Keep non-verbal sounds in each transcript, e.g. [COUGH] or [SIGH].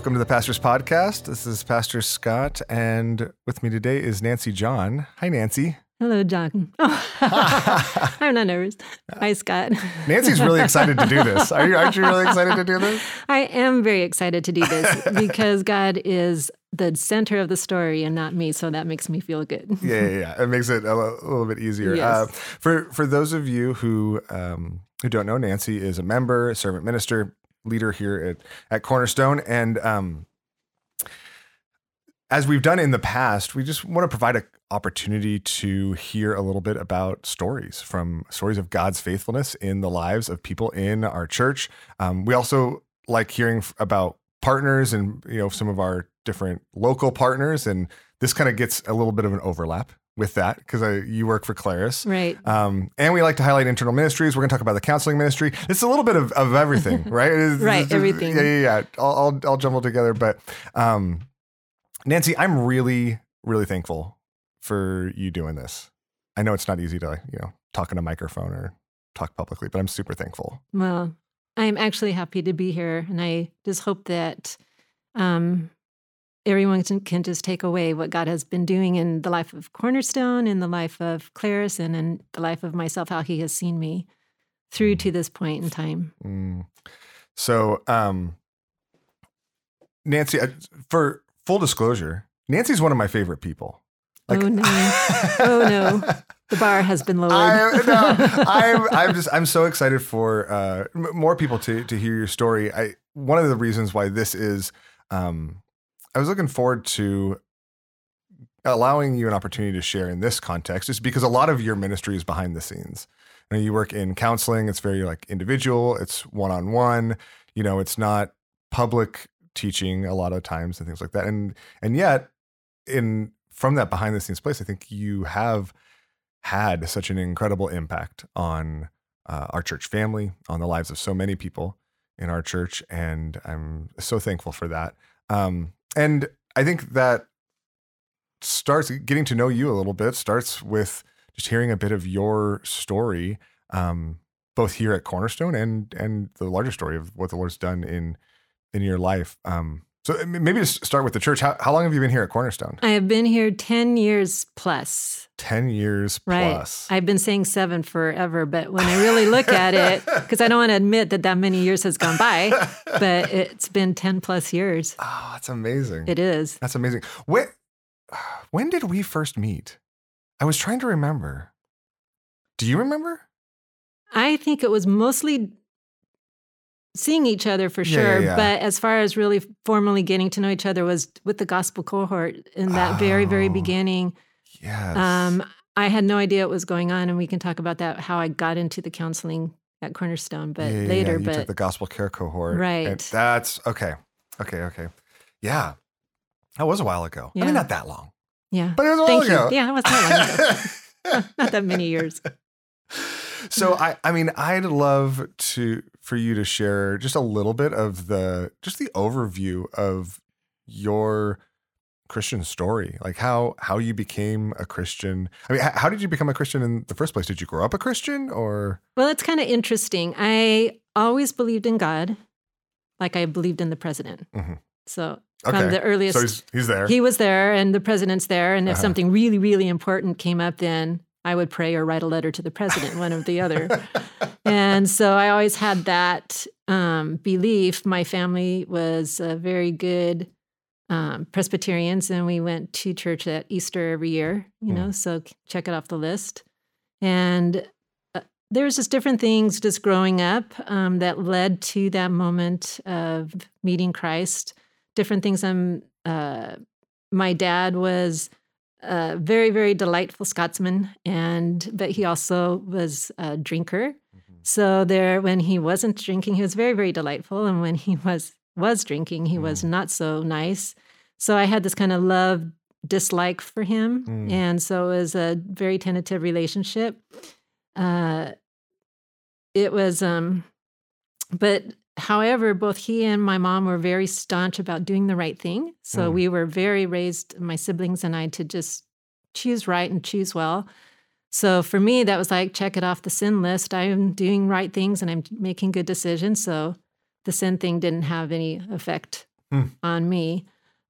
Welcome to the Pastor's Podcast. This is Pastor Scott, and with me today is Nancy John. Hi, Nancy. Hello, John. [LAUGHS] Oh, [LAUGHS] I'm not nervous. Hi, Scott. Nancy's really excited to do [LAUGHS] this. Are you, aren't you really excited to do this? I am very excited to do this because God is the center of the story and not me, so that makes me feel good. Yeah, yeah, yeah. It makes it a, little bit easier. Yes. Uh, for for those of you who um, who don't know, Nancy is a member, a servant minister, leader here at at Cornerstone, and um, as we've done in the past, we just want to provide an opportunity to hear a little bit about stories from stories of God's faithfulness in the lives of people in our church. Um, we also like hearing about partners and you know some of our different local partners, and this kind of gets a little bit of an overlap with that because you work for Claris. Right. Um, and we like to highlight internal ministries. We're going to talk about the counseling ministry. It's a little bit of, of everything, [LAUGHS] right? It is- Right, it's- everything. Yeah, yeah, yeah. All, all, all jumbled together. But um, Nancy, I'm really, really thankful for you doing this. I know it's not easy to, you know, talk in a microphone or talk publicly, but I'm super thankful. Well, I'm actually happy to be here, and I just hope that um, everyone can, just take away what God has been doing in the life of Cornerstone, in the life of Claris, and in the life of myself, how He has seen me through to this point in time. Mm. So, um, Nancy, for full disclosure, Nancy's one of my favorite people. oh no! [LAUGHS] Oh no! The bar has been lowered. I, no, [LAUGHS] I'm, I'm just, I'm so excited for uh, m- more people to to hear your story. I one of the reasons why this is, um, I was looking forward to allowing you an opportunity to share in this context, is because a lot of your ministry is behind the scenes. You, know, you work in counseling; it's very like individual, it's one on one. You know, it's not public teaching a lot of times and things like that. And and yet, in from that behind the scenes place, I think you have had such an incredible impact on uh, our church family, on the lives of so many people in our church, and I'm so thankful for that. Um, and I think that starts getting to know you a little bit starts with just hearing a bit of your story, um, both here at Cornerstone and and the larger story of what the Lord's done in in your life. Um, so maybe just start with the church. How, how long have you been here at Cornerstone? I have been here 10 years plus. 10 years Right. plus. I've been saying seven forever, but when I really look at it, [LAUGHS] because I don't want to admit that that many years has gone by, but it's been 10 plus years. Oh, [LAUGHS] that's amazing. It is. That's amazing. When when did we first meet? I was trying to remember. Do you remember? I think it was mostly seeing each other for sure, yeah, yeah. but as far as really formally getting to know each other was with the gospel cohort in that very, very Oh. beginning. Yes. Um, I had no idea what was going on, and we can talk about that how I got into the counseling at Cornerstone, but Yeah, yeah, later. yeah. You but took the gospel care cohort. and Right. that's okay. Okay. Okay. Yeah. That was a while ago. I mean, not that long, yeah, but it was a while thank ago. you. Yeah, it was not long ago. [LAUGHS] not that many years. so I, I mean, I'd love to for you to share just a little bit of the just the overview of your Christian story, like how how you became a Christian. I mean, how did you become a Christian in the first place? Did you grow up a Christian, or Well, it's kind of interesting. I always believed in God, like I believed in the president. Mhm. So okay? from the earliest, so he's he's there. he was there, and the president's there. And if Uh-huh. something really, really important came up, then I would pray or write a letter to the president, one or the other. and so I always had that um, belief. My family was uh, very good um, Presbyterians, and we went to church at Easter every year. You know, so check it off the list. And uh, there's just different things just growing up um, that led to that moment of meeting Christ. Different things. I'm. Uh, my dad was a very, very delightful Scotsman, and but he also was a drinker. So there, when he wasn't drinking, he was very, very delightful, and when he was was drinking, he was not so nice. So I had this kind of love dislike for him, Mm. and so it was a very tentative relationship. Uh, it was, um, but however, both he and my mom were very staunch about doing the right thing. So Mm. we were very raised, my siblings and I, to just choose right and choose well. So for me, that was like, check it off the sin list. I'm doing right things and I'm making good decisions. So the sin thing didn't have any effect Hmm. on me.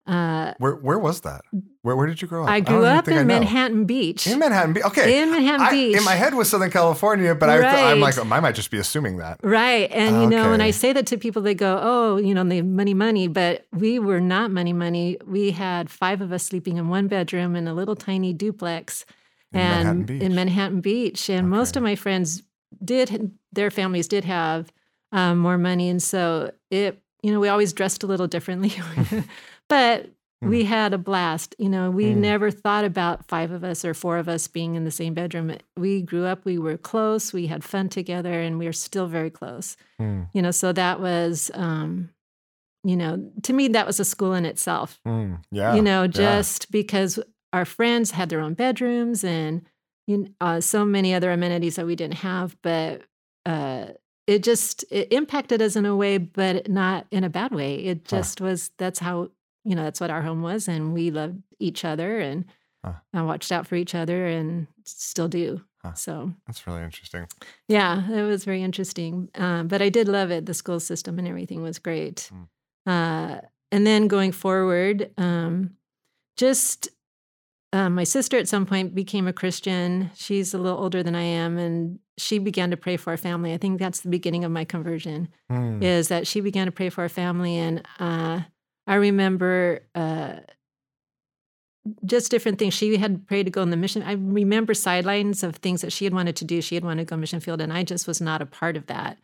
Uh, Where where was that? Where where did you grow up? I grew even up in. Manhattan Beach. In Manhattan Beach. Okay. In Manhattan I- Beach. In my head was Southern California, but I th- I'm like, Right. oh, I might just be assuming that. Right. And, you know, when I say that to people, they go, oh, you know, they money, money. But we were not money, money. We had five of us sleeping in one bedroom in a little tiny duplex In and Manhattan Beach. in Manhattan Beach. And most of my friends did, their families did have um, more money. And so it, you know, we always dressed a little differently. [LAUGHS] [LAUGHS] but we had a blast. You know, we Mm. never thought about five of us or four of us being in the same bedroom. We grew up, we were close, we had fun together, and we are still very close. Hmm, You know, so that was, um, you know, to me, that was a school in itself. hmm. Yeah. you know, yeah. just because our friends had their own bedrooms and you uh, so many other amenities that we didn't have, but uh, it just it impacted us in a way, but not in a bad way. It Huh. just was. That's how you know. That's what our home was, and we loved each other and Huh. I watched out for each other, and still do. Huh. So That's really interesting. yeah, it was very interesting. Um, but I did love it. The school system and everything was great. Mm. Uh, and then going forward, um, just uh, my sister at some point became a Christian. She's a little older than I am, and she began to pray for our family. I think that's the beginning of my conversion. Hmm, Is that she began to pray for our family, and uh, I remember. Uh, just different things. She had prayed to go on the mission. I remember sidelines of things that she had wanted to do. She had wanted to go mission field, and I just was not a part of that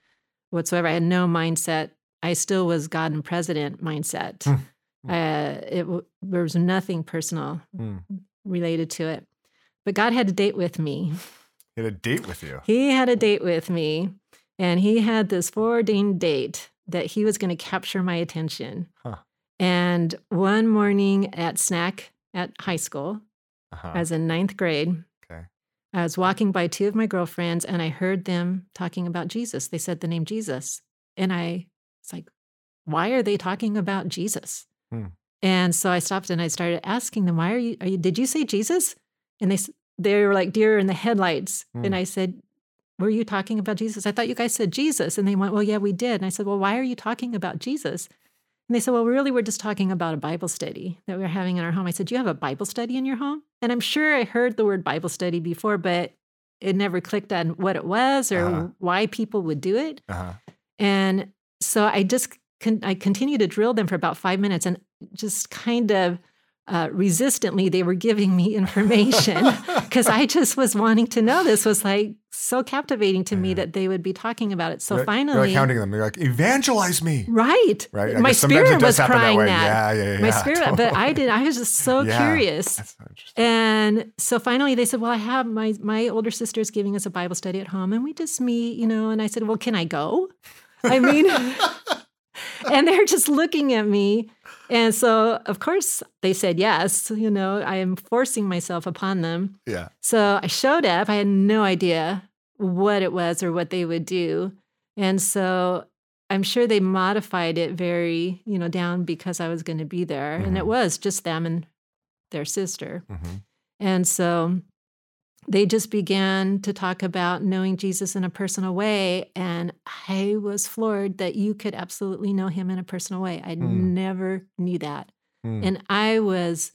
whatsoever. I had no mindset. I still was God and president mindset. Hmm. uh, it w- there was nothing personal hmm. related to it. But God had a date with me. He had a date with you. He had a date with me, and he had this foreordained date that he was going to capture my attention. Huh. And one morning at snack at high school, Uh-huh. I was in ninth grade. Okay. I was walking by two of my girlfriends and I heard them talking about Jesus. They said the name Jesus. And I was like, why are they talking about Jesus? Hmm. And so I stopped and I started asking them, why are you, are you did you say Jesus? And they, they were like deer in the headlights. Hmm. And I said, were you talking about Jesus? I thought you guys said Jesus. And they went, well, yeah, we did. And I said, well, why are you talking about Jesus? And they said, well, really, we're just talking about a Bible study that we're having in our home. I said, you have a Bible study in your home? And I'm sure I heard the word Bible study before, but it never clicked on what it was or Uh-huh. why people would do it. Uh-huh. And so I just con- I continued to drill them for about five minutes, and just kind of uh, resistantly they were giving me [LAUGHS] information because I just was wanting to know. This was like so captivating to me that they would be talking about it. So You're- finally, you're like hounding them. You're like, evangelize me. right, Right. I my guess sometimes it spirit was crying way. that. Yeah, yeah, yeah. My [LAUGHS] spirit, but I did. I was just so Yeah. curious. That's so interesting. And so finally they said, Well, I have my my older sister is giving us a Bible study at home and we just meet, you know, and I said, Well, can I go? I mean [LAUGHS] and they're just looking at me. And so of course they said yes. You know, I am forcing myself upon them. yeah. So I showed up. I had no idea what it was or what they would do. And so I'm sure they modified it very, you know, down because I was going to be there. And it Mhm. was just them and their sister. hmm And so they just began to talk about knowing Jesus in a personal way. And I was floored that you could absolutely know him in a personal way. I Hmm. never knew that. Hmm. And I was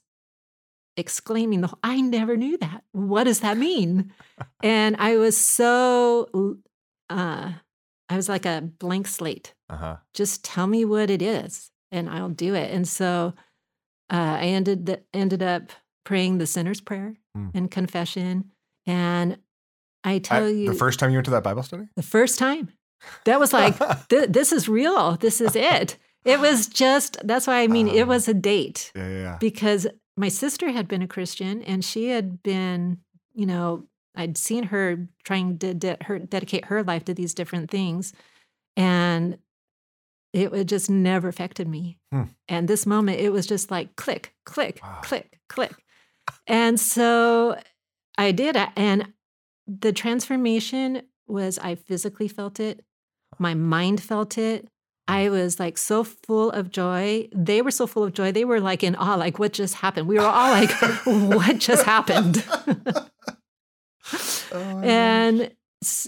exclaiming, the I never knew that. What does that mean? and I was so, uh, I was like a blank slate Uh-huh. just tell me what it is and I'll do it. And so uh, I ended the, ended up praying the sinner's prayer Hmm. and confession. And I I- tell you, the first time you went to that Bible study? the first time, that was like, [LAUGHS] th- this is real. This is it. It was just, that's why I mean, Ah. it was a date yeah, yeah, yeah. because my sister had been a Christian and she had been, you know, I'd seen her trying to de- her, dedicate her life to these different things. And it would just never affected me. Hmm. And this moment, it was just like click, click, Wow. click, click. And so I did. And the transformation was I physically felt it, my mind felt it. I was like so full of joy. They were so full of joy. They were like in awe, like, what just happened? We were all like, [LAUGHS] what just happened? [LAUGHS] Oh and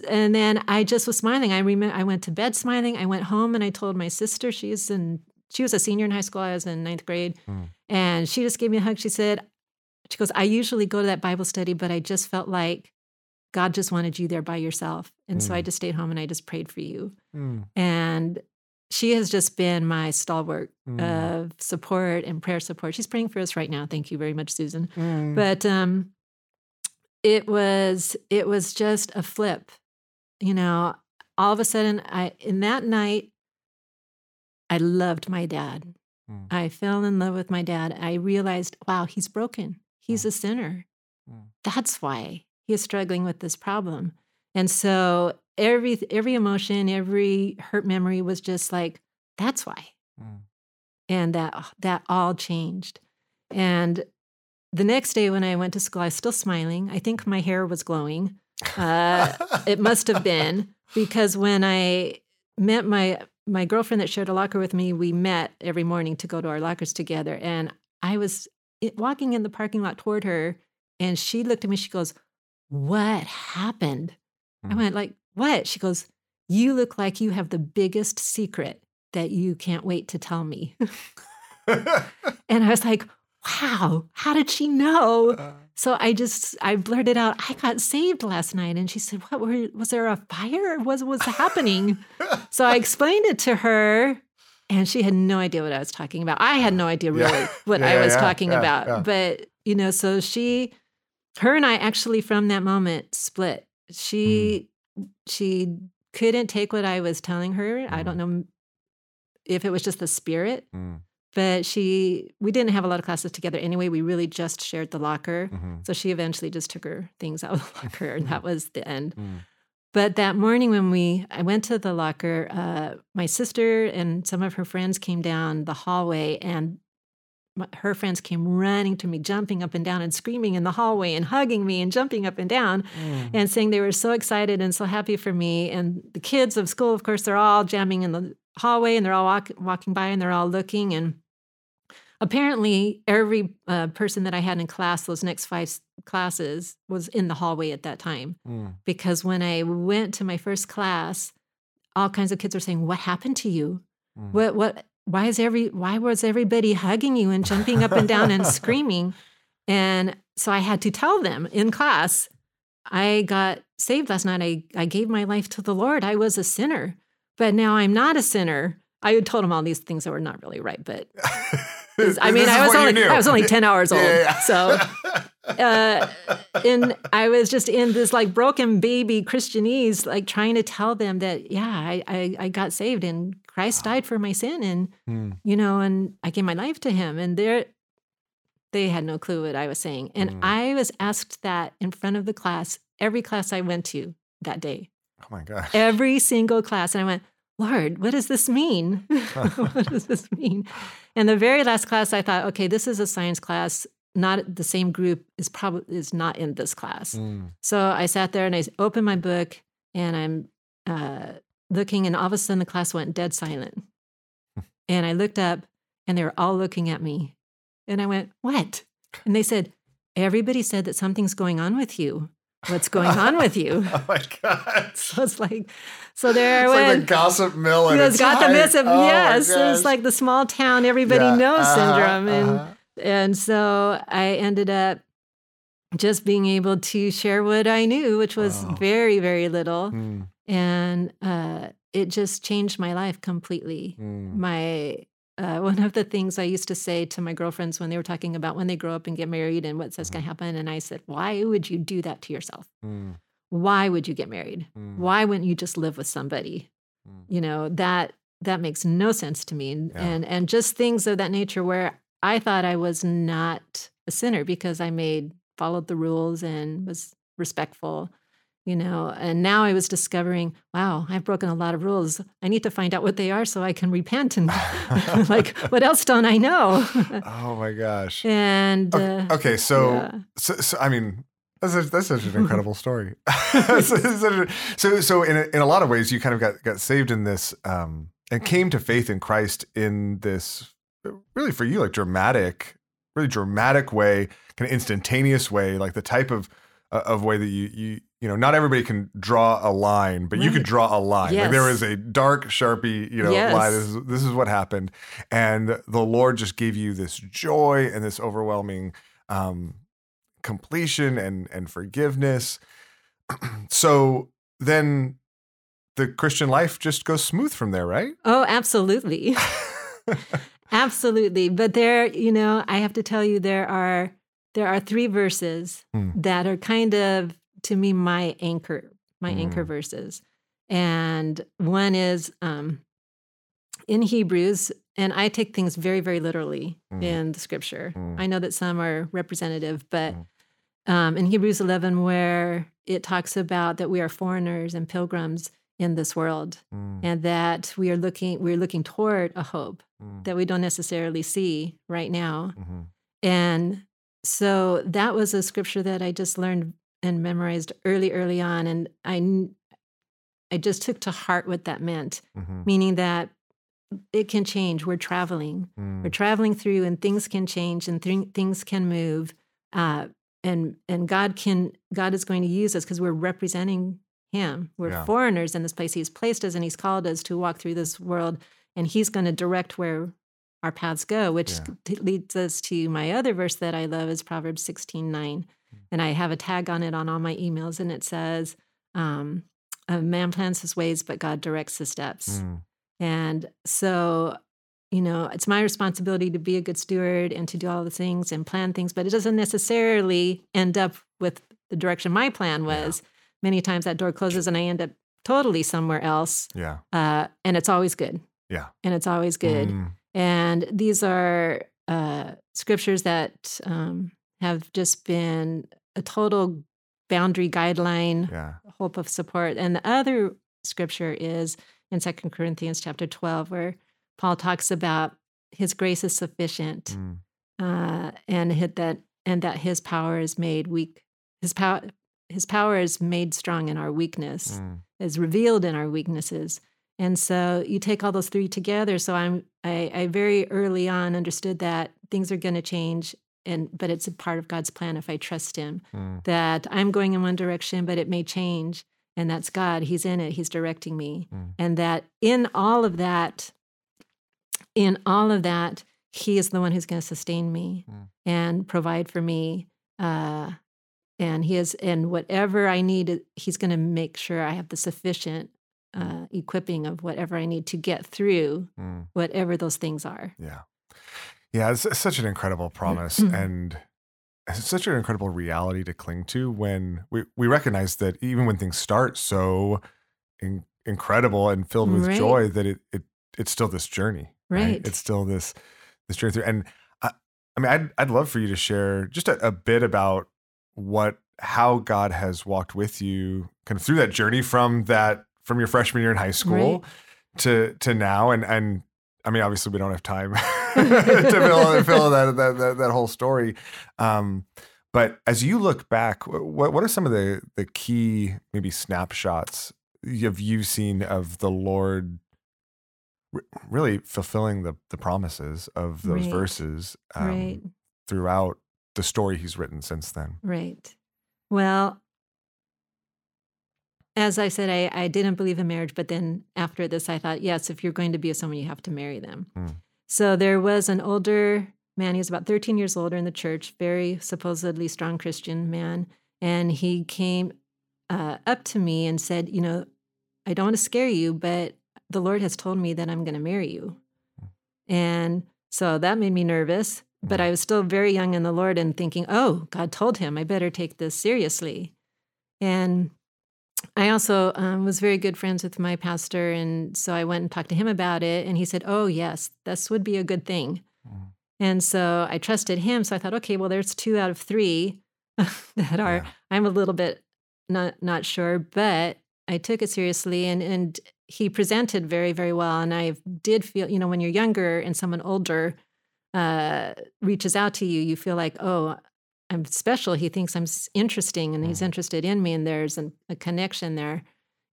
and then I just was smiling. I remember I went to bed smiling. I went home and I told my sister she's in she was a senior in high school. I was in ninth grade. Mm. And she just gave me a hug. She said, she goes, I usually go to that Bible study, but I just felt like God just wanted you there by yourself. And so I Mm. just stayed home and I just prayed for you. Mm, And she has just been my stalwart mm, of support and prayer support. She's praying for us right now. Thank you very much, Susan. mm. But um it was it was just a flip. You know, all of a sudden I in that night I loved my dad. Mm. I fell in love with my dad. I realized, wow, he's broken. He's a sinner. Mm. That's why he is struggling with this problem. And so every every emotion, every hurt memory was just like, that's why Mm. and that that all changed and the next day when i went to school i was still smiling i think my hair was glowing uh, it must have been [LAUGHS] because when i met my my girlfriend that shared a locker with me we met every morning to go to our lockers together and i was i- walking in the parking lot toward her and she looked at me she goes what happened i Hmm. went like what she goes you look like you have the biggest secret that you can't wait to tell me [LAUGHS] and I was like, wow, how did she know? Uh, So I just I blurted out, I got saved last night. And she said, What were was there a fire? What was happening? [LAUGHS] so I explained it to her. And she had no idea what I was talking about. I had no idea Yeah. really [LAUGHS] what Yeah, I was yeah, talking yeah, about. yeah. But, you know, so she, her and I actually from that moment split. She, Mm. she couldn't take what I was telling her. I don't know if it was just the spirit Mm, but she we didn't have a lot of classes together anyway we really just shared the locker mhm, so she eventually just took her things out of the [LAUGHS] locker and that [LAUGHS] was the end mm, but that morning when we i went to the locker uh, my sister and some of her friends came down the hallway and my, her friends came running to me jumping up and down and screaming in the hallway and hugging me and jumping up and down mm. and saying they were so excited and so happy for me. And the kids of school, of course, they're all jamming in the hallway and they're all walk, walking by and they're all looking. And apparently, every uh, person that I had in class, those next five classes, was in the hallway at that time. Mm. Because when I went to my first class, all kinds of kids were saying, "What happened to you? Mm. What? What? Why is every? Why was everybody hugging you and jumping up and down and [LAUGHS] screaming?" And so I had to tell them in class, I got saved last night. I, I gave my life to the Lord. I was a sinner, but now I'm not a sinner. I had told them all these things that were not really right, but [LAUGHS] I mean, is I was only. I was only ten hours old, Yeah, so uh, and I was just in this like broken baby Christianese, like trying to tell them that yeah, I I, I got saved and Christ died for my sin, and Mm, you know, and I gave my life to Him, and they they had no clue what I was saying, and Mm. I was asked that in front of the class, every class I went to that day, oh my gosh. every single class, and I went. Lord, what does this mean? [LAUGHS] [LAUGHS] what does this mean? And the very last class, I thought, okay, this is a science class. Not the same group is probably is not in this class. Mm, So I sat there and I opened my book and I'm uh, looking, and all of a sudden the class went dead silent. [LAUGHS] and I looked up and they were all looking at me. And I went, What? And they said, Everybody said that something's going on with you. What's going on with you? [LAUGHS] oh my god. [LAUGHS] So it's like, so there I It's went. like the gossip mill. And it's got the miss of Oh yes. It's like the small town everybody Yeah, knows uh-huh, syndrome, and uh-huh. and so I ended up just being able to share what I knew, which was Wow. very very little, Mm, and uh, it just changed my life completely. mm, My uh, [LAUGHS] one of the things I used to say to my girlfriends when they were talking about when they grow up and get married and what's going Mm-hmm. to happen, and I said, "Why would you do that to yourself? mm, Why would you get married? mm, Why wouldn't you just live with somebody?" mm. you know that that makes no sense to me and Yeah. and, and just things of that nature where i thought i was not a sinner because i made followed the rules and was respectful you know and now i was discovering wow i've broken a lot of rules i need to find out what they are so i can repent and [LAUGHS] [LAUGHS] like what else don't i know [LAUGHS] Oh my gosh. and Okay, uh, okay, so, yeah. so, so I mean, that's, a, that's such an incredible story. so, so, so in a, in a lot of ways, you kind of got got saved in this, um, and came to faith in Christ in this, really for you, like dramatic, really dramatic way, kind of instantaneous way, like the type of uh, of way that you you you know, not everybody can draw a line, but you could draw a line. Like there was a dark sharpie, you know, Yes. line. This is, this is what happened, and the Lord just gave you this joy and this overwhelming um, completion and and forgiveness. [CLEARS THROAT] so then the Christian life just goes smooth from there, right? Oh, absolutely. [LAUGHS] absolutely. But there, you know, I have to tell you there are there are three verses Hmm. that are kind of to me my anchor, my anchor Mm. verses. And one is um in Hebrews, and I take things very, very literally Mm. in the scripture. Mm. I know that some are representative, but Mm. um, in Hebrews 11, where it talks about that we are foreigners and pilgrims in this world, Mm, and that we are looking we're looking toward a hope mm, that we don't necessarily see right now. mhm, And so that was a scripture that I just learned and memorized early, early on, and I I just took to heart what that meant, mhm, meaning that it can change. We're traveling. We're mm, traveling through, and things can change, and th- things can move, uh, and and God can God is going to use us because we're representing Him. We're Yeah. foreigners in this place. He's placed us, and He's called us to walk through this world, and He's going to direct where our paths go, which Yeah. leads us to my other verse that I love is Proverbs sixteen nine. And I have a tag on it on all my emails, and it says, um, "A man plans his ways, but God directs his steps." mm, And so, you know, it's my responsibility to be a good steward and to do all the things and plan things, but it doesn't necessarily end up with the direction my plan Yeah. was. Many times that door closes and I end up totally somewhere else. yeah, Uh, and it's always good. Yeah. And it's always good. mm, And these are uh, scriptures that um, have just been a total boundary guideline yeah, hope of support. And the other scripture is in Second Corinthians chapter 12, where Paul talks about his grace is sufficient mm, uh, and hit that and that his power is made weak. His power his power is made strong in our weakness, mm, is revealed in our weaknesses. And so you take all those three together. So I'm I, I very early on understood that things are going to change and but it's a part of God's plan if I trust him mm, that I'm going in one direction, but it may change. And that's God. He's in it, He's directing me. Mm. And that in all of that, in all of that, He is the one who's going to sustain me Mm. and provide for me. Uh, and He is, and whatever I need, He's going to make sure I have the sufficient uh, equipping of whatever I need to get through mm. whatever those things are. Yeah. Yeah, it's, it's such an incredible promise mm-hmm. and it's such an incredible reality to cling to when we, we recognize that even when things start so in, incredible and filled with Right. joy that it, it it's still this journey. Right. It's still this this journey through. And I, I mean I'd I'd love for you to share just a, a bit about what how God has walked with you kind of through that journey from that from your freshman year in high school Right. to to now and and I mean obviously we don't have time [LAUGHS] [LAUGHS] to fill, fill that, [LAUGHS] that that that whole story um but as you look back what what are some of the the key maybe snapshots have you seen of the Lord re- really fulfilling the the promises of those Right. verses um, right. throughout the story he's written since then Right. Well, as I said, I, I didn't believe in marriage, but then after this, I thought, yes, if you're going to be with someone, you have to marry them. Mm. So there was an older man, he was about 13 years older in the church, very supposedly strong Christian man. And he came uh, up to me and said, You know, I don't want to scare you, but the Lord has told me that I'm going to marry you. And so that made me nervous, but Mm. I was still very young in the Lord and thinking, oh, God told him, I better take this seriously. And I also um, was very good friends with my pastor. And so I went and talked to him about it. And he said, oh, yes, this would be a good thing. Mhm. And so I trusted him. So I thought, okay, well, there's two out of three [LAUGHS] that are, Yeah. I'm a little bit not not sure, but I took it seriously and and he presented very, very well. And I did feel, you know, when you're younger and someone older uh, reaches out to you, you feel like, oh, I'm special. He thinks I'm interesting and he's Mhm. interested in me, and there's an, a connection there.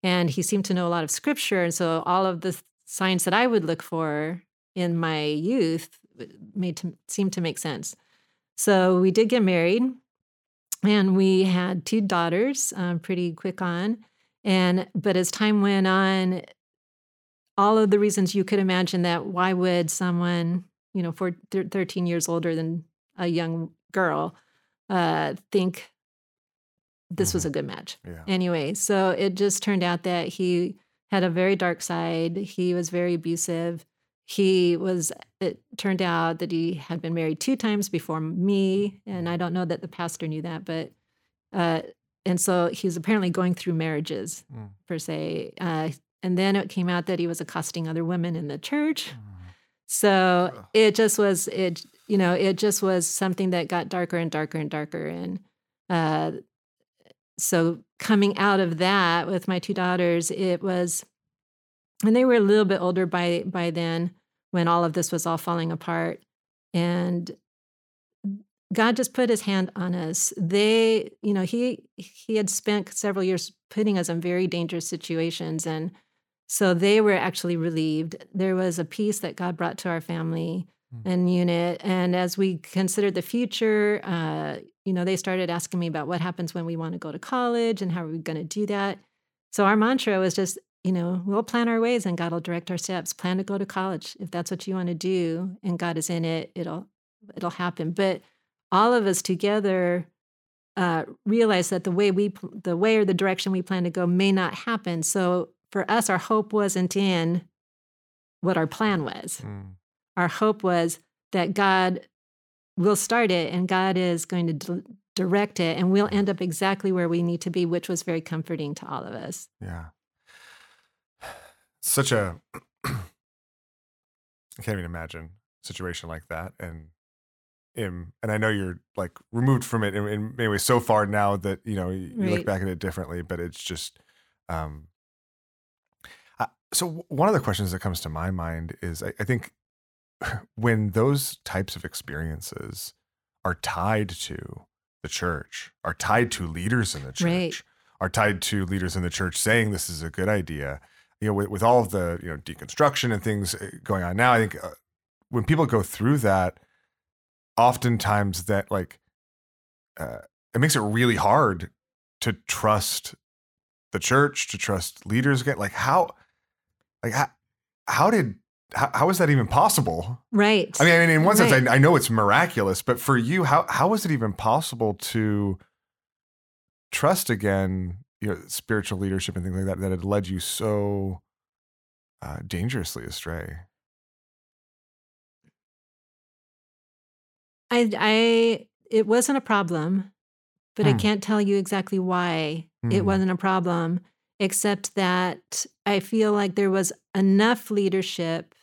And he seemed to know a lot of scripture. And so all of the signs that I would look for in my youth made to seem to make sense. So we did get married. and we had two daughters um, pretty quick on and but as time went on all of the reasons you could imagine that why would someone you know for 13 years older than a young girl uh, think this mm-hmm. was a good match yeah. anyway so it just turned out that he had a very dark side he was very abusive he was it turned out that he had been married two times before me and i don't know that the pastor knew that but uh, and so he was apparently going through marriages mm. per se uh, and then it came out that he was accosting other women in the church mm. So Ugh. it just was it you know it just was something that got darker and darker and darker and uh, so coming out of that with my two daughters it was and they were a little bit older by by then when all of this was all falling apart. And God just put his hand on us. They, you know, he he had spent several years putting us in very dangerous situations and so they were actually relieved. There was a peace that God brought to our family mm. and unit. And as we considered the future, uh, you know, they started asking me about what happens when we want to go to college and how are we going to do that. So our mantra was just you know, we'll plan our ways and God will direct our steps. Plan to go to college if that's what you want to do and God is in it, it'll it'll happen. But all of us together uh, realize that the way we the way or the direction we plan to go may not happen. So for us, our hope wasn't in what our plan was. Mm. Our hope was that God will start it and God is going to d- direct it and we'll end up exactly where we need to be, which was very comforting to all of us. Yeah such a [CLEARS THROAT] I can't even imagine a situation like that. And and I know you're like removed from it in, in many ways so far now that you know you, right. look back at it differently. But it's just um. So one of the questions that comes to my mind is I, I think [LAUGHS] when those types of experiences are tied to the church, are tied to leaders in the church, right. are tied to leaders in the church saying this is a good idea you know, with, with all of the you know deconstruction and things uh, going on now, I think uh, when people go through that, oftentimes that like uh, it makes it really hard to trust the church, to trust leaders again. Like how, like how, how did how, how is that even possible? Right. I mean, I mean, in one right. sense, I, I know it's miraculous, but for you, how how is it even possible to trust again you know spiritual leadership and things like that that had led you so uh, dangerously astray i i it wasn't a problem but hmm. i can't tell you exactly why hmm. it wasn't a problem except that i feel like there was enough leadership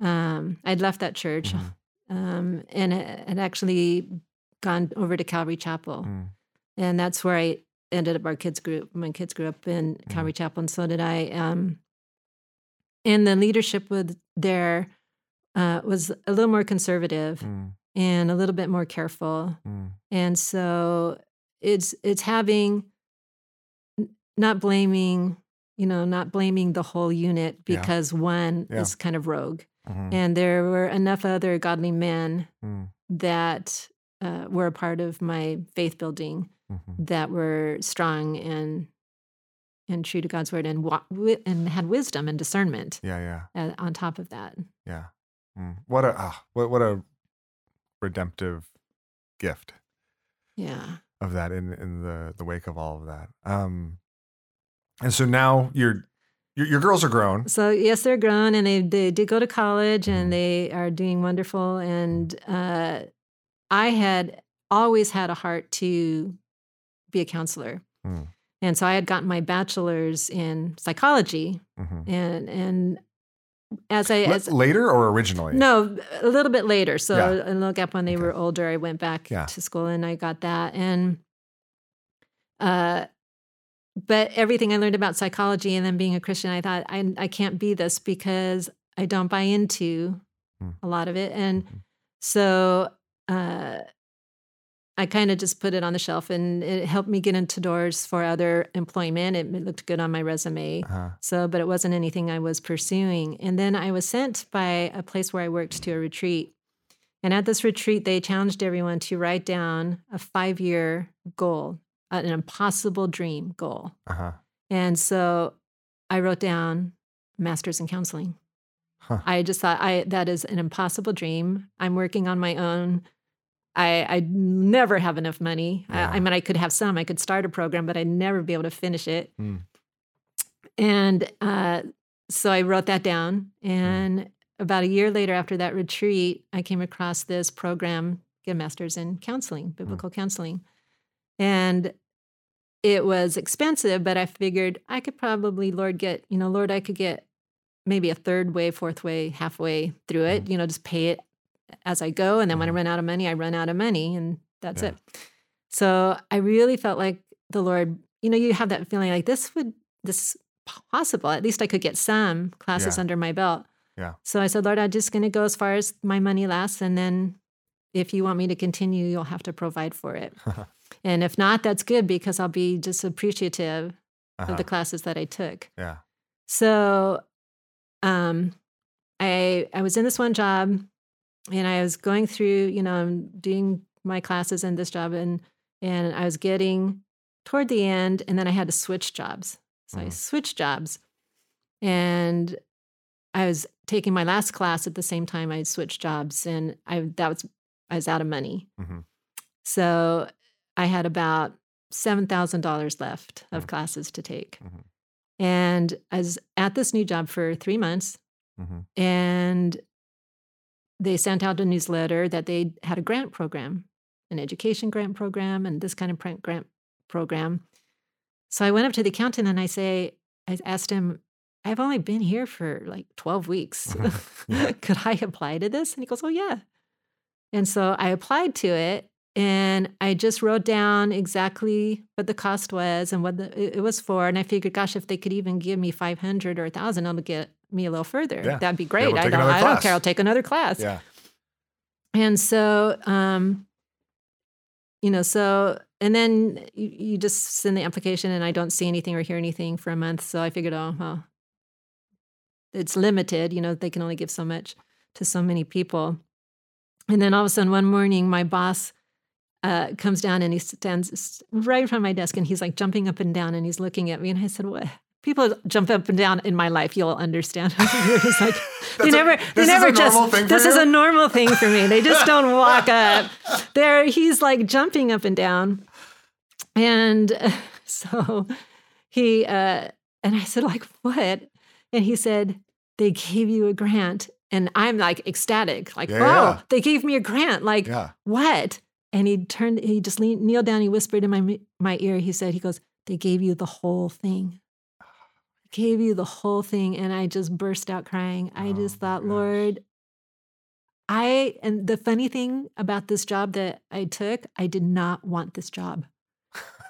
um, i'd left that church mm. [LAUGHS] um, and had actually gone over to calvary chapel mm. and that's where i ended up our kids group. My kids grew up in mm. Calvary Chapel, and so did I. Um, and the leadership with there uh, was a little more conservative mm. and a little bit more careful, mm. and so it's it's having not blaming you know not blaming the whole unit because yeah. one yeah. is kind of rogue mm-hmm. and there were enough other godly men mm. that uh, were a part of my faith building mm-hmm. that were strong and and true to God's word and and had wisdom and discernment. Yeah, yeah. Uh, on top of that. Yeah. Mm. What a uh, what what a redemptive gift. Yeah. Of that in in the the wake of all of that. Um and so now you're your, your girls are grown. So yes, they're grown, and they they did go to college, and mm-hmm. they are doing wonderful. And uh, I had always had a heart to be a counselor. Mm. And so I had gotten my bachelor's in psychology, mm-hmm. and and as I as, later or originally? No, a little bit later. So yeah. a little gap when they okay. were older, I went back yeah. to school and I got that. And uh, but everything I learned about psychology and then being a Christian, I thought I I can't be this because I don't buy into mm. a lot of it. And mm-hmm. so uh, I kind of just put it on the shelf and it helped me get into doors for other employment. It, it looked good on my resume. Uh-huh. So, but it wasn't anything I was pursuing. And then I was sent by a place where I worked to a retreat. And at this retreat, they challenged everyone to write down a five year goal, an impossible dream goal. Uh-huh. And so I wrote down master's in counseling. Huh. I just thought I that is an impossible dream. I'm working on my own. I I never have enough money. Yeah. I, I mean, I could have some. I could start a program, but I'd never be able to finish it. Hmm. And uh, so I wrote that down. And about a year later, after that retreat, I came across this program, get a master's in counseling, biblical counseling, and it was expensive. But I figured I could probably, Lord, get you know, Lord, I could get maybe a third way, fourth way, halfway through it. You know, just pay it as I go, and then when I Mhm. run out of money, I run out of money, and that's Yeah. it. So I really felt like the Lord, you know, you have that feeling like this would this possible. At least I could get some classes Yeah. under my belt. Yeah. So I said, Lord, I'm just going to go as far as my money lasts, and then if you want me to continue, you'll have to provide for it. [LAUGHS] and if not, that's good because I'll be just appreciative Uh-huh. of the classes that I took. Yeah. So um I I was in this one job and I was going through, you know, I'm doing my classes in this job and and I was getting toward the end and then I had to switch jobs. So I Mhm. switched jobs and I was taking my last class at the same time I switched jobs and I that was I was out of money. Mhm. So I had about $7,000 left of Mm. classes to take. Mhm. And I was at this new job for three months, Mhm. and they sent out a newsletter that they had a grant program, an education grant program, and this kind of print grant program. So I went up to the accountant and I say, I asked him, I've only been here for like 12 weeks. [LAUGHS] Could I apply to this? And he goes, Oh, yeah. And so I applied to it and I just wrote down exactly what the cost was and what the, it was for. And I figured, gosh, if they could even give me 500 or 1,000, it'll get me a little further. Yeah. That'd be we'll great. I don't, I don't care. I'll take another class. Yeah. And so, um, you know, so, and then you, you just send the application and I don't see anything or hear anything for a month. So I figured, oh, well, it's limited. You know, they can only give so much to so many people. And then all of a sudden, one morning, my boss uh, comes down and he stands right in front of my desk and he's like jumping up and down and he's looking at me. And I said, What? People jump up and down in my life, you'll understand. [LAUGHS] You're just like, [LAUGHS] they a- never, this they never a just, normal thing for this is a normal thing for me. They just don't [LAUGHS] walk up. There, he's like jumping up and down. And uh, so he, uh, and I said, like, what? And he said, they gave you a grant. And I'm like ecstatic, like, Yeah, wow, yeah. they gave me a grant. Like, Yeah. what? And he turned, he just leaned, kneeled down, he whispered in my, my ear, he said, he goes, they gave you the whole thing. Gave you the whole thing. And I just burst out crying. I Oh just thought. Lord, I, and the funny thing about this job that I took, I did not want this job.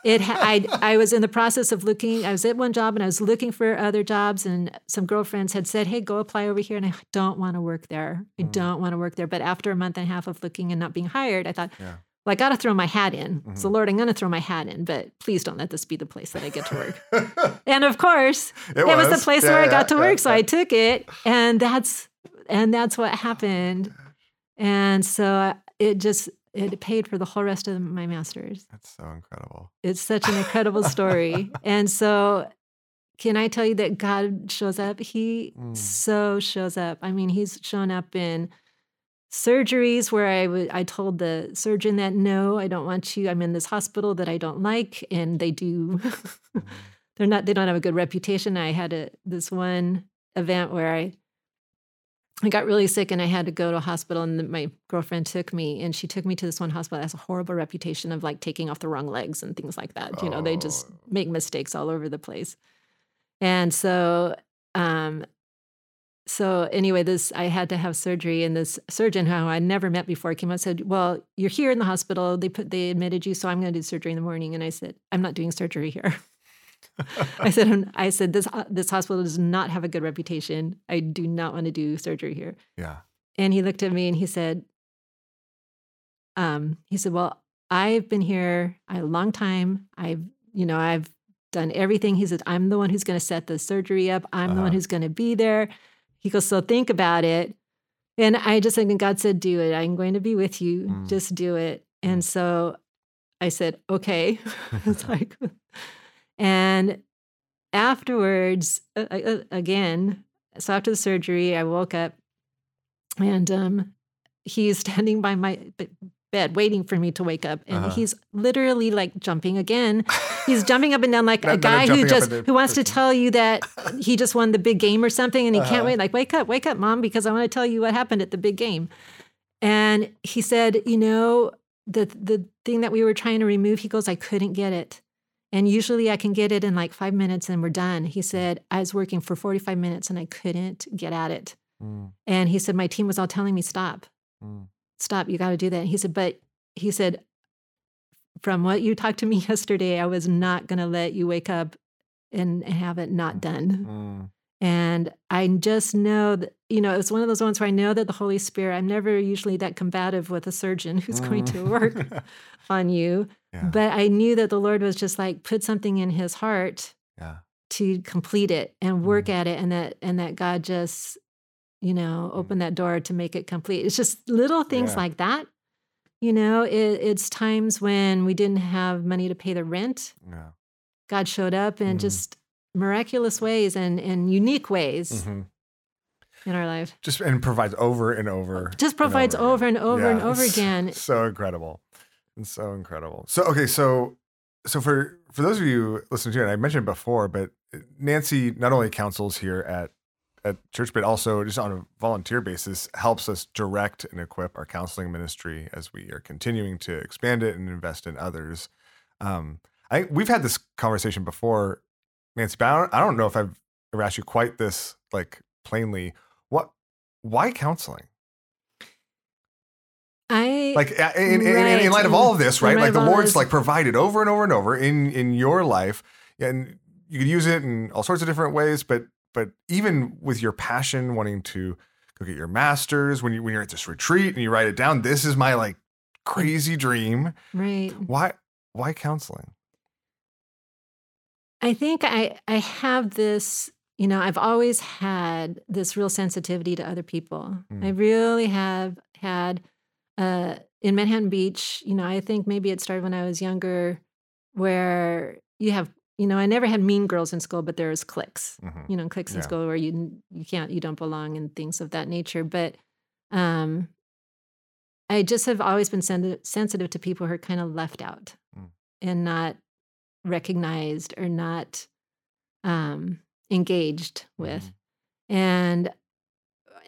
It, ha- I, [LAUGHS] I was in the process of looking. I was at one job and I was looking for other jobs, and some girlfriends had said, "Hey, go apply over here." And I don't want to work there. I Mm. don't want to work there. But after a month and a half of looking and not being hired, I thought, Yeah. Well, I got to throw my hat in. So, Mhm. Lord, I'm going to throw my hat in, but please don't let this be the place that I get to work. [LAUGHS] and of course, it, it was, the place Yeah, where I yeah, got to yeah, work. So. I took it, and that's and that's what happened. And so uh, it just it paid for the whole rest of my masters. That's so incredible. It's such an incredible story. [LAUGHS] And so, can I tell you that God shows up? He Mm. so shows up. I mean, He's shown up in surgeries where I would I told the surgeon that no, I don't want you. I'm in this hospital that I don't like, and they do. [LAUGHS] They're not. They don't have a good reputation. I had a this one event where I I got really sick and I had to go to a hospital and my girlfriend took me and she took me to this one hospital that has a horrible reputation of like taking off the wrong legs and things like that. You know, they just Oh. make mistakes all over the place. And so um so anyway, this I had to have surgery and this surgeon who I never met before came out and said, Well, you're here in the hospital. They put they admitted you, so I'm gonna do surgery in the morning. And I said, I'm not doing surgery here. [LAUGHS] I said, "I'm- said, this this hospital does not have a good reputation. I do not want to do surgery here. Yeah. And he looked at me and he said, um, he said, Well, I've been here a long time. I've, you know, I've done everything. He said, I'm the one who's going to set the surgery up. I'm the one Uh-huh. who's going to be there. He goes, So think about it. and I just think God said, "Do it. I'm going to be with you. Mm. Just do it." And so I said, "Okay." [LAUGHS] it's [LAUGHS] like, and afterwards, uh, uh, again, so after the surgery, I woke up, and um, he's standing by my bed waiting for me to wake up, and Uh-huh. he's literally like jumping again. He's jumping up and down like [LAUGHS] Not- a guy who just into who wants to [LAUGHS] tell you that he just won the big game or something, and he Uh-huh. can't wait. Like, wake up, wake up, mom, because I want to tell you what happened at the big game. And he said, you know, the the thing that we were trying to remove, he goes, I couldn't get it. And usually I can get it in like five minutes and we're done. He said, I was working for 45 minutes and I couldn't get at it. Mm, And he said, my team was all telling me, stop, mm, stop, you got to do that. And he said, but he said, from what you talked to me [LAUGHS] yesterday, I was not going to let you wake up and have it not done. mm, And I just know that, you know, it's one of those ones where I know that the Holy Spirit, I'm never usually that combative with a surgeon [LAUGHS] who's going to mm. work [LAUGHS] on you. yeah, But I knew that the Lord was just like, put something in his heart yeah. to complete it and work Mm. at it. And that, and that God just, you know, open that door to make it complete. It's just little things Yeah. like that. You know, it, it's times when we didn't have money to pay the rent. yeah. God showed up in Mm. just miraculous ways and, and unique ways Mhm. in our life. Just and provides over and over. Just and provides again. over and over and over again. [LAUGHS] So incredible. It's so incredible. So okay, so so for for those of you listening to it, I mentioned before, but Nancy not only counsels here at at church, but also just on a volunteer basis helps us direct and equip our counseling ministry as we are continuing to expand it and invest in others. Um, I we've had this conversation before, Nancy, but I don't, I don't know if I've ever asked you quite this like plainly. What why counseling? I like in, in, in, in light of all of this right like the lord's like provided over and over and over in in your life and you could use it in all sorts of different ways but but even with your passion wanting to go get your masters when you when you're at this retreat and you write it down this is my like crazy dream right. why why counseling I think I I have this, you know, I've always had this real sensitivity to other people. I Mm. really have had uh in Manhattan Beach, you know, I think maybe it started when I was younger where you have, you know, I never had mean girls in school, but there's cliques. Mhm. You know, cliques in school where you you can't you don't belong and things of that nature, but um I just have always been sen- sensitive to people who are kind of left out Mm. and not recognized or not um, engaged with, Mhm. and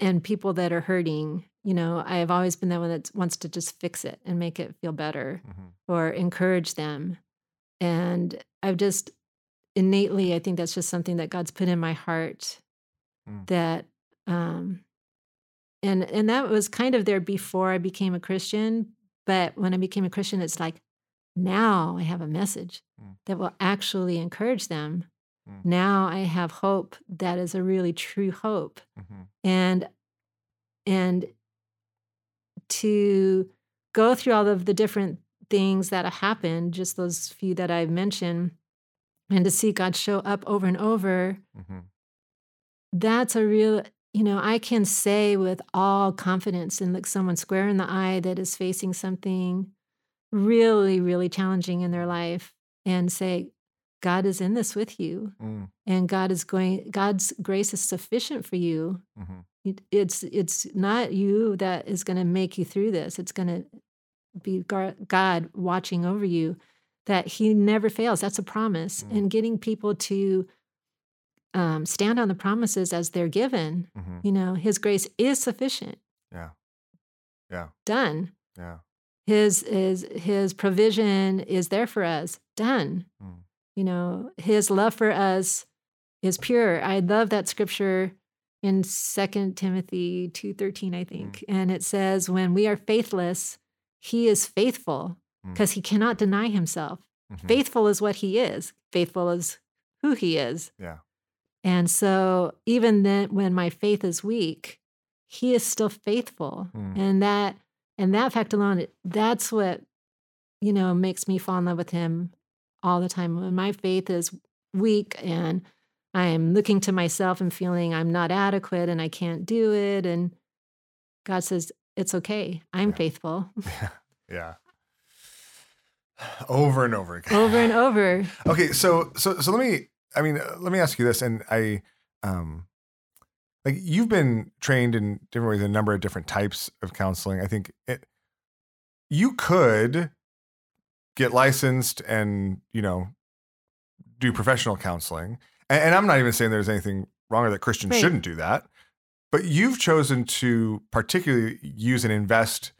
and people that are hurting. You know, I have always been that one that wants to just fix it and make it feel better Mhm. or encourage them. And I've just innately, I think that's just something that God's put in my heart Mm. that um and and that was kind of there before I became a Christian, but when I became a Christian it's like now I have a message Mm. that will actually encourage them. Mm. Now I have hope that is a really true hope Mhm. and and to go through all of the different things that have happened just those few that i've mentioned and to see god show up over and over Mhm. that's a real you know i can say with all confidence and look someone square in the eye that is facing something really really challenging in their life and say god is in this with you Mm. and god is going god's grace is sufficient for you Mhm. it- it's it's not you that is going to make you through this it's going to be god watching over you that he never fails. That's a promise. Mm. and getting people to um, stand on the promises as they're given Mhm. you know his grace is sufficient. Yeah. Yeah. Done. Yeah. His is his provision is there for us. Done. Mm. you know his love for us is pure. I love that scripture in Second timothy 2.13 i think. And it says when we are faithless he is faithful Mm. because he cannot deny himself Mhm. faithful is what he is faithful is who he is yeah and so even then when my faith is weak he is still faithful Mm. and that and that fact alone, that's what you know makes me fall in love with him all the time when my faith is weak and i'm looking to myself and feeling i'm not adequate and i can't do it and God says, It's okay. I'm Yeah. faithful. [LAUGHS] Yeah. Yeah. [SIGHS] Over and over again. over and over. [LAUGHS] Okay, so so so let me I mean uh, let me ask you this and I um like you've been trained in different ways a number of different types of counseling. I think it you could get licensed and, you know, do professional counseling. And, and I'm not even saying there's anything wrong or that Christians Right. shouldn't do that. But you've chosen to particularly use and invest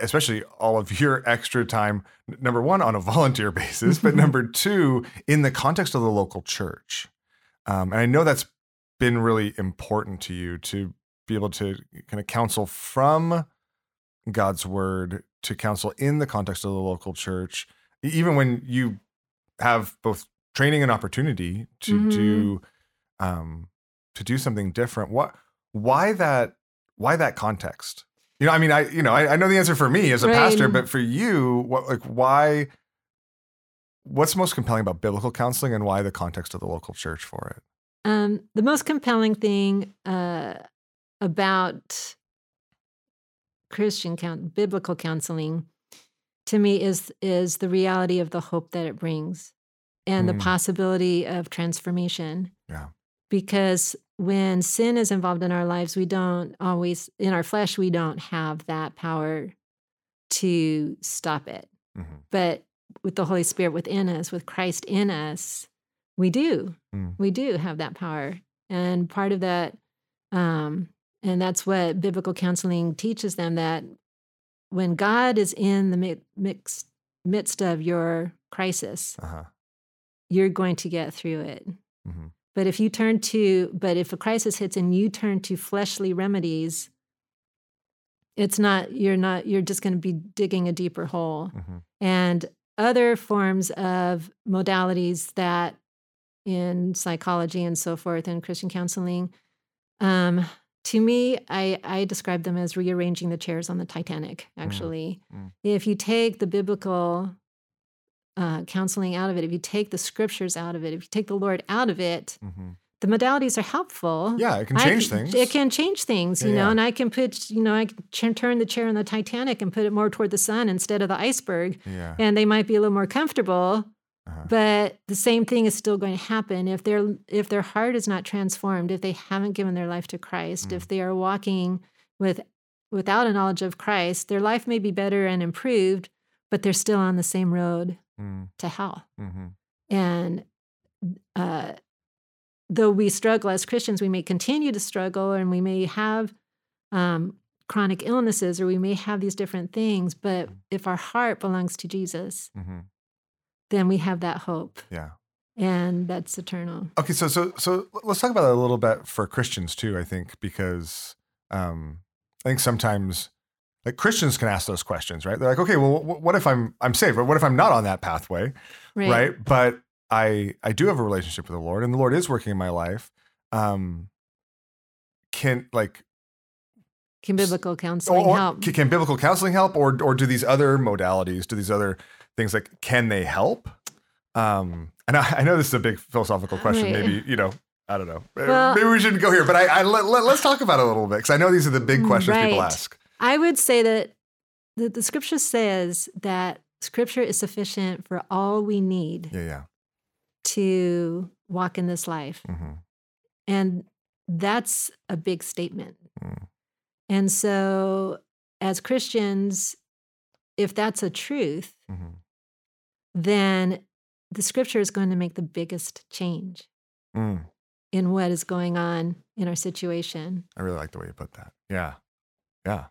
especially all of your extra time number one on a [LAUGHS] volunteer basis but number [LAUGHS] two in the context of the local church um, and i know that's been really important to you to be able to kind of counsel from god's word to counsel in the context of the local church even when you have both training and opportunity to Mhm. do um, to do something different what why that why that context you know i mean i you know i, I know the answer for me as a Right. pastor but for you what like why what's most compelling about biblical counseling and why the context of the local church for it Um, the most compelling thing uh, about Christian count, biblical counseling to me is is the reality of the hope that it brings and Mm. the possibility of transformation. Yeah. Because when sin is involved in our lives, we don't always in our flesh we don't have that power to stop it. Mhm. But with the Holy Spirit within us, with Christ in us, we do. Mm. We do have that power. And part of that, um, and that's what biblical counseling teaches them that when God is in the mi- mixed, midst of your crisis, uh-huh you're going to get through it. Mhm. But if you turn to, but if a crisis hits and you turn to fleshly remedies, it's not, you're not, you're just going to be digging a deeper hole. Mhm. And other forms of modalities that in psychology and so forth and Christian counseling, um, to me, I, I describe them as rearranging the chairs on the Titanic, actually. mm. If you take the biblical uh, counseling out of it, if you take the scriptures out of it, if you take the Lord out of it, Mhm. the modalities are helpful. yeah it can change can- things It can change things, you Yeah, know, yeah. and I can put, you know, I can turn the chair on the Titanic and put it more toward the sun instead of the iceberg, yeah and they might be a little more comfortable. uh-huh. But the same thing is still going to happen if their if their heart is not transformed, if they haven't given their life to Christ, Mm. if they are walking with without a knowledge of Christ, their life may be better and improved, but they're still on the same road Mm, to hell. mhm. And uh, though we struggle as Christians, we may continue to struggle and we may have um, chronic illnesses or we may have these different things. But if our heart belongs to Jesus, Mhm. then we have that hope yeah and that's eternal. Okay, so so so let's talk about that a little bit for Christians too. I think because um, I think sometimes like Christians can ask those questions, right? They're like, okay, well, what if I'm I'm saved, but what if I'm not on that pathway, right? But I I do have a relationship with the Lord, and the Lord is working in my life. Um, can like Can biblical counseling or, help? can, can biblical counseling help, or or do these other modalities, do these other things like can they help? Um, and I, I know this is a big philosophical question. Right. Maybe you know, I don't know. Well- Maybe we shouldn't go here, but I, I let, let, us talk about it a little bit because I know these are the big questions people ask. I would say that the, the scripture says that scripture is sufficient for all we need Yeah, yeah. to walk in this life. hmm And that's a big statement. Mm. And so, as Christians, if that's a truth, hmm then the scripture is going to make the biggest change Mm. in what is going on in our situation. I really like the way you put that. Yeah, yeah.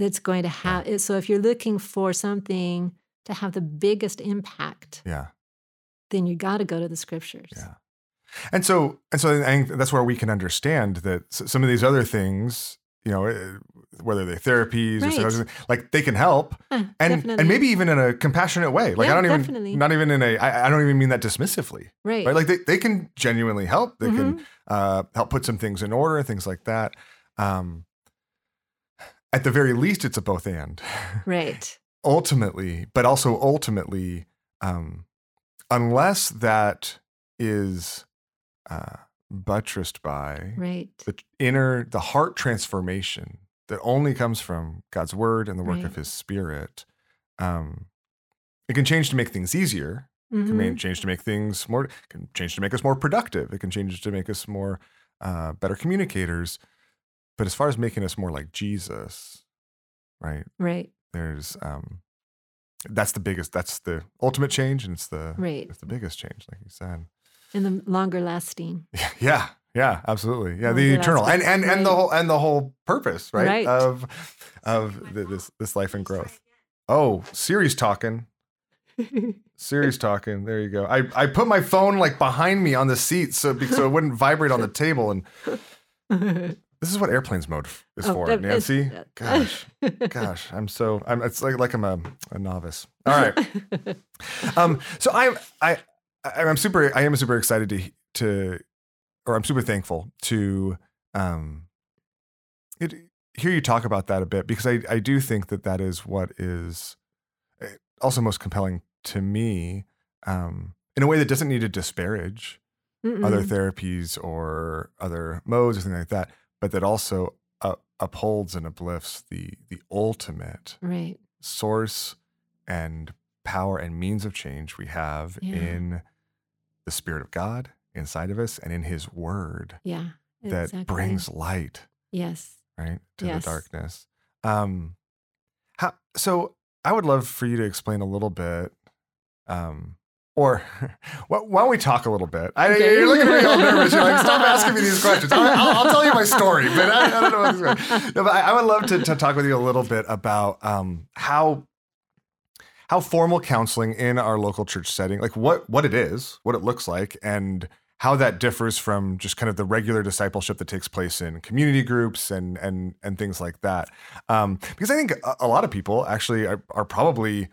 That's going to have, so if you're looking for something to have the biggest impact, Yeah, then you got to go to the scriptures. yeah. And so, and so, I think that's where we can understand that some of these other things, you know, eh, whether they're therapies or something, like they can help, Huh, and definitely. and maybe even in a compassionate way. Like Yeah, I don't even, definitely. not even in a, I, I don't even mean that dismissively, right. right? Like they, they can genuinely help. They can Mhm. uh, help put some things in order, things like that. Um, at the very least, it's a both and. right. [LAUGHS] ultimately, but also ultimately, um, unless that is uh, buttressed by Right. the inner, the heart transformation that only comes from God's word and the work Right. of His Spirit, um, it can change to make things easier. It can Mhm. change to make things more. it Can change to make us more productive. It can change to make us more uh, better communicators. But as far as making us more like Jesus, right? Right. There's um, that's the biggest. That's the ultimate change, and it's the Right. it's the biggest change, like you said. And the longer lasting. [LAUGHS] Yeah, yeah, absolutely. Yeah, the eternal and and and the whole and the whole purpose, right? Right. Of of th- this this life and growth. Oh, Siri's talking. [LAUGHS] Siri's talking. There you go. I, I put my phone like behind me on the seat so so it wouldn't vibrate on the table. And [LAUGHS] this is what airplanes mode is Oh, for, Nancy. Gosh, [LAUGHS] gosh, I'm so I'm. It's like like I'm a, a novice. All right. [LAUGHS] Um. So I'm I I'm super I am super excited to to or I'm super thankful to um it, hear you talk about that a bit because I I do think that that is what is eh, also most compelling to me um in a way that doesn't need to disparage other Mm-mm. therapies or other modes or something like that, but that also uh, upholds and uplifts the the ultimate right. source and power and means of change we have Yeah. in the Spirit of God inside of us and in His Word Yeah. that exactly. brings light Yes. right to Yes. the darkness. Um, how, so I would love for you to explain a little bit, um, or [LAUGHS] why why don't we talk a little bit? I, Okay. You're looking at me all nervous. You're like, [LAUGHS] stop asking me these questions. I'll, I'll, I'll tell you my story, but I, I don't know. What this is. No, but I, I would love to, to talk with you a little bit about um, how how formal counseling in our local church setting, like what what it is, what it looks like, and how that differs from just kind of the regular discipleship that takes place in community groups and and and things like that. Um, because I think a, a lot of people actually are, are probably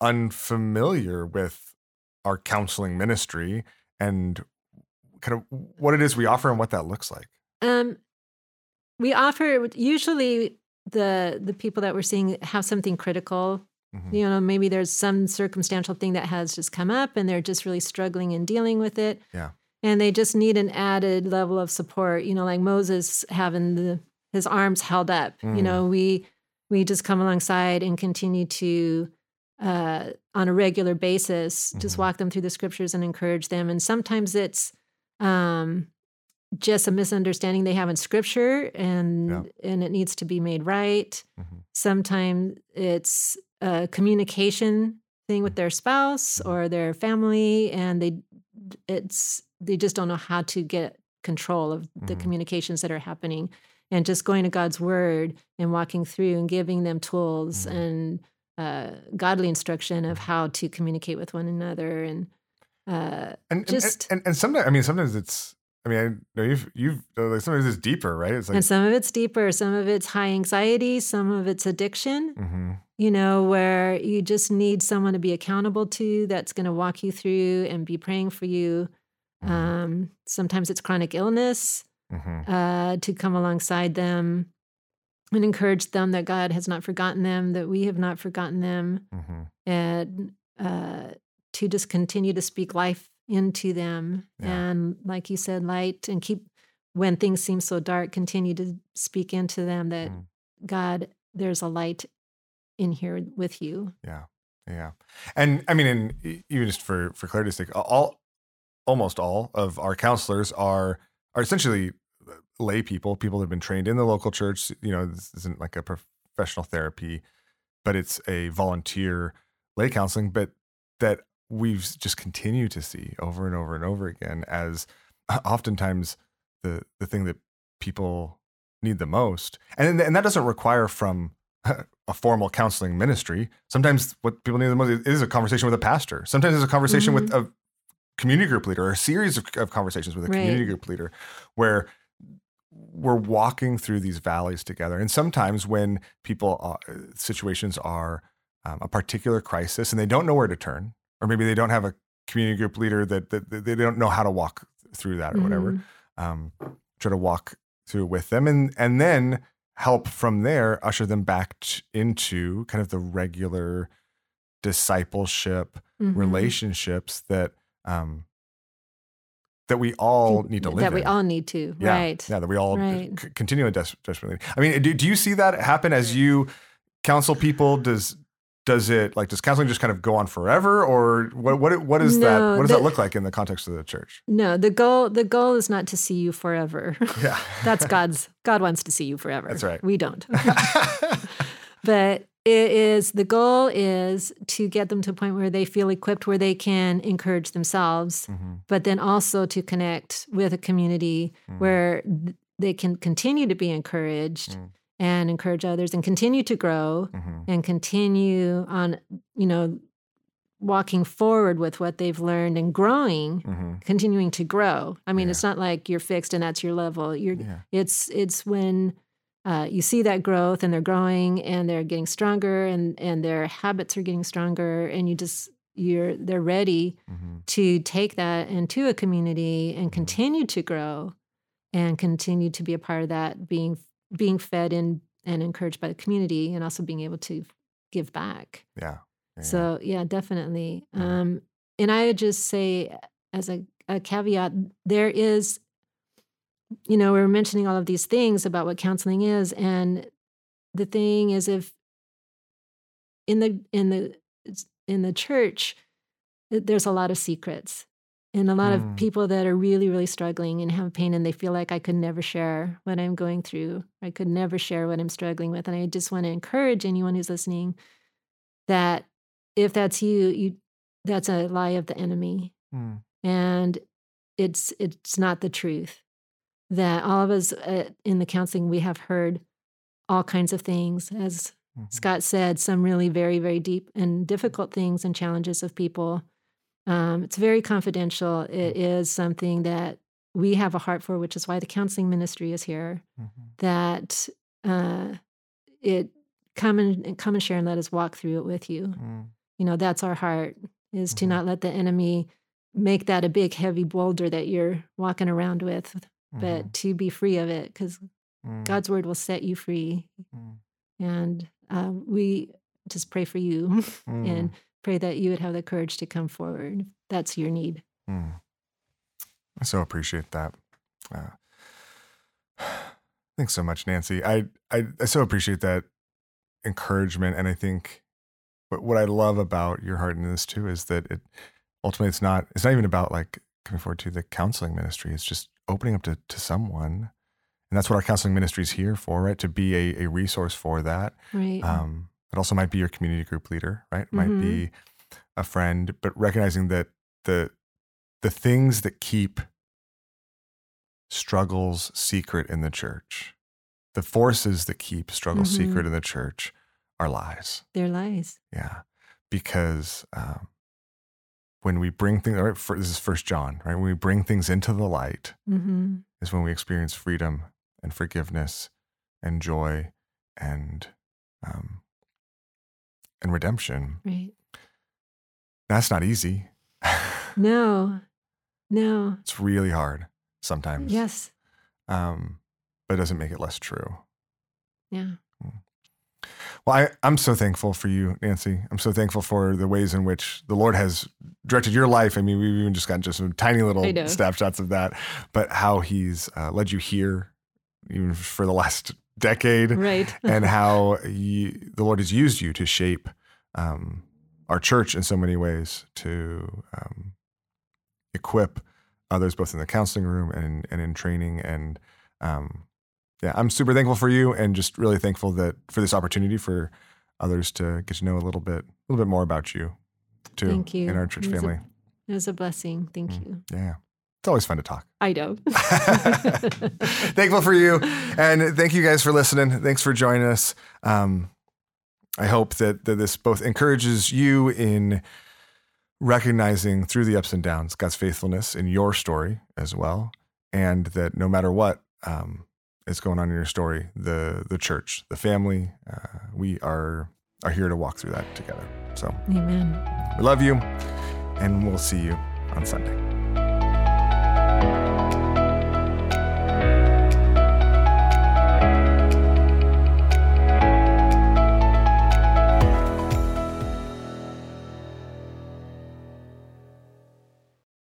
unfamiliar with our counseling ministry and kind of what it is we offer and what that looks like. Um, we offer usually the the people that we're seeing have something critical. Mhm. You know, maybe there's some circumstantial thing that has just come up, and they're just really struggling and dealing with it. Yeah. and they just need an added level of support. You know, like Moses having the his arms held up. Mm. You know, we we just come alongside and continue to uh, on a regular basis just Mhm. walk them through the scriptures and encourage them. And sometimes it's um, just a misunderstanding they have in scripture, and Yeah. and it needs to be made right. Mhm. Sometimes it's a communication thing with their spouse Mhm. or their family, and they it's they just don't know how to get control of the Mhm. communications that are happening and just going to god's word and walking through and giving them tools Mhm. and uh, godly instruction of how to communicate with one another and uh, And, and- Just- and, and sometimes I mean sometimes it's I mean I know you've you've uh, like sometimes it's deeper right it's like and some of it's deeper some of it's high anxiety some of it's addiction Mhm. you know, where you just need someone to be accountable to that's going to walk you through and be praying for you. Mhm. Um, sometimes it's chronic illness Mhm. uh, to come alongside them and encourage them that God has not forgotten them, that we have not forgotten them, Mhm. and uh, to just continue to speak life into them. Yeah. And like you said, light and keep, when things seem so dark, continue to speak into them that Mm. God, there's a light in here with you. Yeah, yeah, and I mean, and even just for for clarity's sake, all almost all of our counselors are are essentially lay people, people that have been trained in the local church. You know, this isn't like a professional therapy, but it's a volunteer lay counseling, but that we've just continued to see over and over and over again as [LAUGHS] oftentimes the the thing that people need the most, and and that doesn't require from [LAUGHS] a formal counseling ministry. Sometimes what people need the most is a conversation with a pastor. Sometimes it's a conversation with mm-hmm. a community group leader or a series of, of conversations with a Right. community group leader where we're walking through these valleys together. And sometimes when people, uh, situations are um, a particular crisis and they don't know where to turn, or maybe they don't have a community group leader that, that, that they don't know how to walk through that or whatever Mhm. um, try to walk through with them and and then help from there usher them back t- into kind of the regular discipleship Mhm. relationships that um, that we all need to live that we in. all need to. yeah, Right. Yeah, that we all Right. c- continually des- desperately. I mean, do, do you see that happen as you counsel people? Does does it like does counseling just kind of go on forever, or what what what is that? What does the- that look like in the context of the church? No, the goal the goal is not to see you forever. [LAUGHS] Yeah, That's God's God wants to see you forever. That's right. We don't. [LAUGHS] [LAUGHS] but it is the goal is to get them to a point where they feel equipped where they can encourage themselves Mhm. but then also to connect with a community Mm. where th- they can continue to be encouraged Mm. and encourage others and continue to grow Mhm. and continue on you know walking forward with what they've learned and growing Mhm. continuing to grow i mean Yeah. it's not like you're fixed and that's your level you're Yeah. it's it's when uh, you see that growth and they're growing and they're getting stronger and and their habits are getting stronger and you just you're they're ready Mhm. to take that into a community and continue to grow and continue to be a part of that being being fed in and encouraged by the community and also being able to give back Yeah. Yeah. so yeah, definitely. Yeah. Um, and I would just say as a, a caveat, there is, you know, we we're mentioning all of these things about what counseling is, and the thing is, if in the in the in the church, there's a lot of secrets. And a lot Mm. of people that are really, really struggling and have pain, and they feel like I could never share what I'm going through. I could never share what I'm struggling with. And I just want to encourage anyone who's listening that if that's you, you that's a lie of the enemy, Mm. and it's it's not the truth. That all of us uh, in the counseling we have heard all kinds of things, as Mhm. Scott said, some really very very deep and difficult things and challenges of people. Um, it's very confidential. It is something that we have a heart for, which is why the counseling ministry is here. Mhm. That uh, it come and come and share and let us walk through it with you Mm. you know that's our heart is to Mhm. not let the enemy make that a big heavy boulder that you're walking around with but Mhm. to be free of it because Mm. god's word will set you free Mm. and uh, we just pray for you [LAUGHS] Mm. and pray that you would have the courage to come forward that's your need Mm. I so appreciate that. Uh, [SIGHS] thanks so much, Nancy. I, I I so appreciate that encouragement, and I think what what I love about your heart in this too is that it ultimately it's not it's not even about like coming forward to the counseling ministry. It's just opening up to to someone, and that's what our counseling ministry is here for, right? To be a, a resource for that. right Um, it also might be your community group leader, right? It might Mhm. be a friend, but recognizing that the the things that keep struggles secret in the church, the forces that keep struggles Mhm. secret in the church, are lies. They're lies Yeah, because um, when we bring things, right, for, this is First John, right? When we bring things into the light, hmm is when we experience freedom and forgiveness and joy and um, and redemption. right That's not easy. [LAUGHS] no no it's really hard sometimes. yes Um, but it doesn't make it less true. yeah Well, I, I'm so thankful for you, Nancy. I'm so thankful for the ways in which the Lord has directed your life. I mean, we've even just gotten just some tiny little snapshots of that, but how He's uh, led you here, even for the last decade, right [LAUGHS] and how you, the Lord has used you to shape um, our church in so many ways to um, equip others, both in the counseling room and and in training. And um, yeah, I'm super thankful for you, and just really thankful that for this opportunity for others to get to know a little bit, a little bit more about you, too, Thank you. in our church It was a- family. it was a blessing thank Mm. you Yeah, it's always fun to talk. i know [LAUGHS] [LAUGHS] thankful for you and thank you guys for listening thanks for joining us um, i hope that, that this both encourages you in recognizing through the ups and downs god's faithfulness in your story as well and that no matter what um, is going on in your story the the church the family uh, we are are here to walk through that together. So amen. we love you and we'll see you on sunday